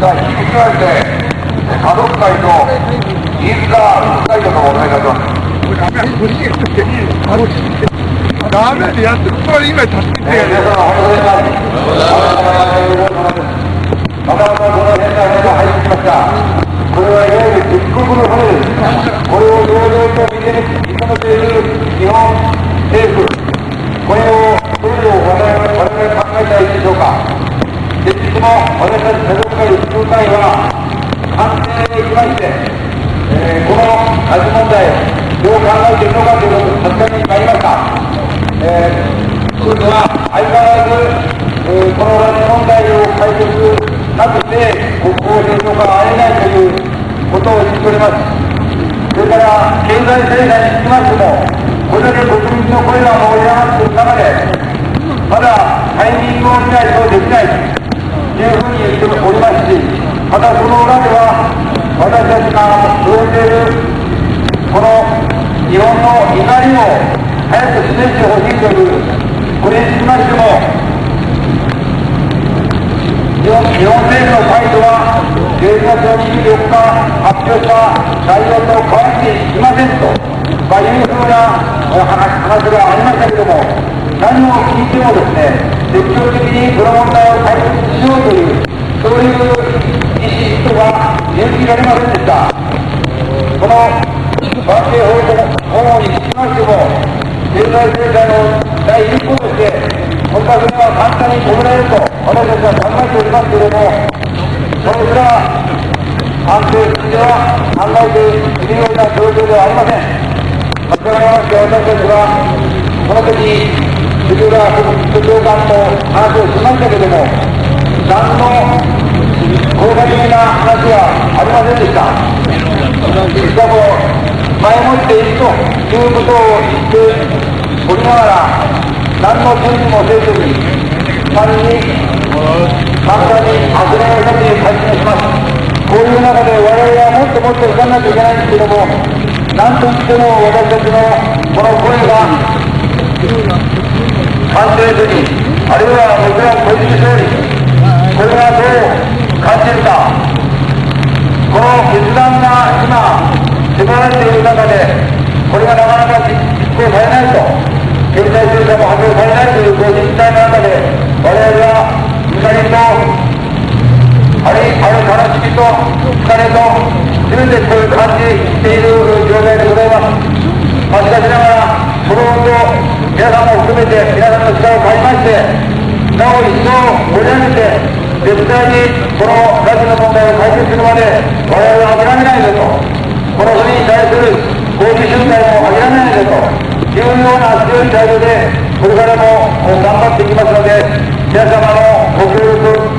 じゃあ、引き続きまして、家族会と飯塚会長とお願いいたします。ダメでやって、ここは今助けてやる。ます。またまたこの変な船が入ってきまし。これはいわゆる。敵国の船です。これを堂々と見て認めている。日本政府。これをどう我々我々考えたい。も私たち家族会通会は官邸へ行きまして、えーこの拉致問題、どう考えているのかということを確かに参りました。えー、それでは相変わらず、えーこの拉致問題を解決なくて、国交正常化は会えないということを言っております。それから、経済制裁につきましても、これだけ国民の声が盛り上がっている中で、まだタイミングを見ないとできないいうふうに言っておりますし、またその裏では、私たちが生じている、この日本の怒りを早く示してほしいという、これにつきましても、日本政府の態度は、12月24日発表した内容と変わっていませんと、ま、いうふうな話話がありましたけども、何を聞いてもですね、積極的にこの問題を解決しようという、そういう意思とは見受けられませんでした。この関係法法につきましても、経済制裁の第一歩として、こんな船は簡単に止められると私たちは考えておりますけれども、その裏は安定的では考えているような状況ではありません。従いまして私たちは、この時、杉浦副長官と話をしましたけれども、前もっているということを言っておりながら、何の準備もせずに、単に簡単に悪霊を立てて開始します。こういう中で我々はもっともっと行かなきゃいけないんですけども、何と言っても私たちのこの声が感じずに、あるいはもちろん小泉総理、これがどう感じるか、この決断が今、れている中で、これがなかなか実行されないと、経済制裁も発表されないというこう実態の中で、我々は怒りと、あれ、あれ、悲しみと、疲れと、全てこういう感じている状態でございます。まあ、しかしながら、その運動、皆さんも含めて、皆さんの力を借りまして、なお一層盛り上げて、絶対にこの拉致の問題を解決するまで、我々は諦めないぞと、この国に対する抗議集会も諦めないでというような強い態度で、これからも頑張っていきますので、皆様のご協力、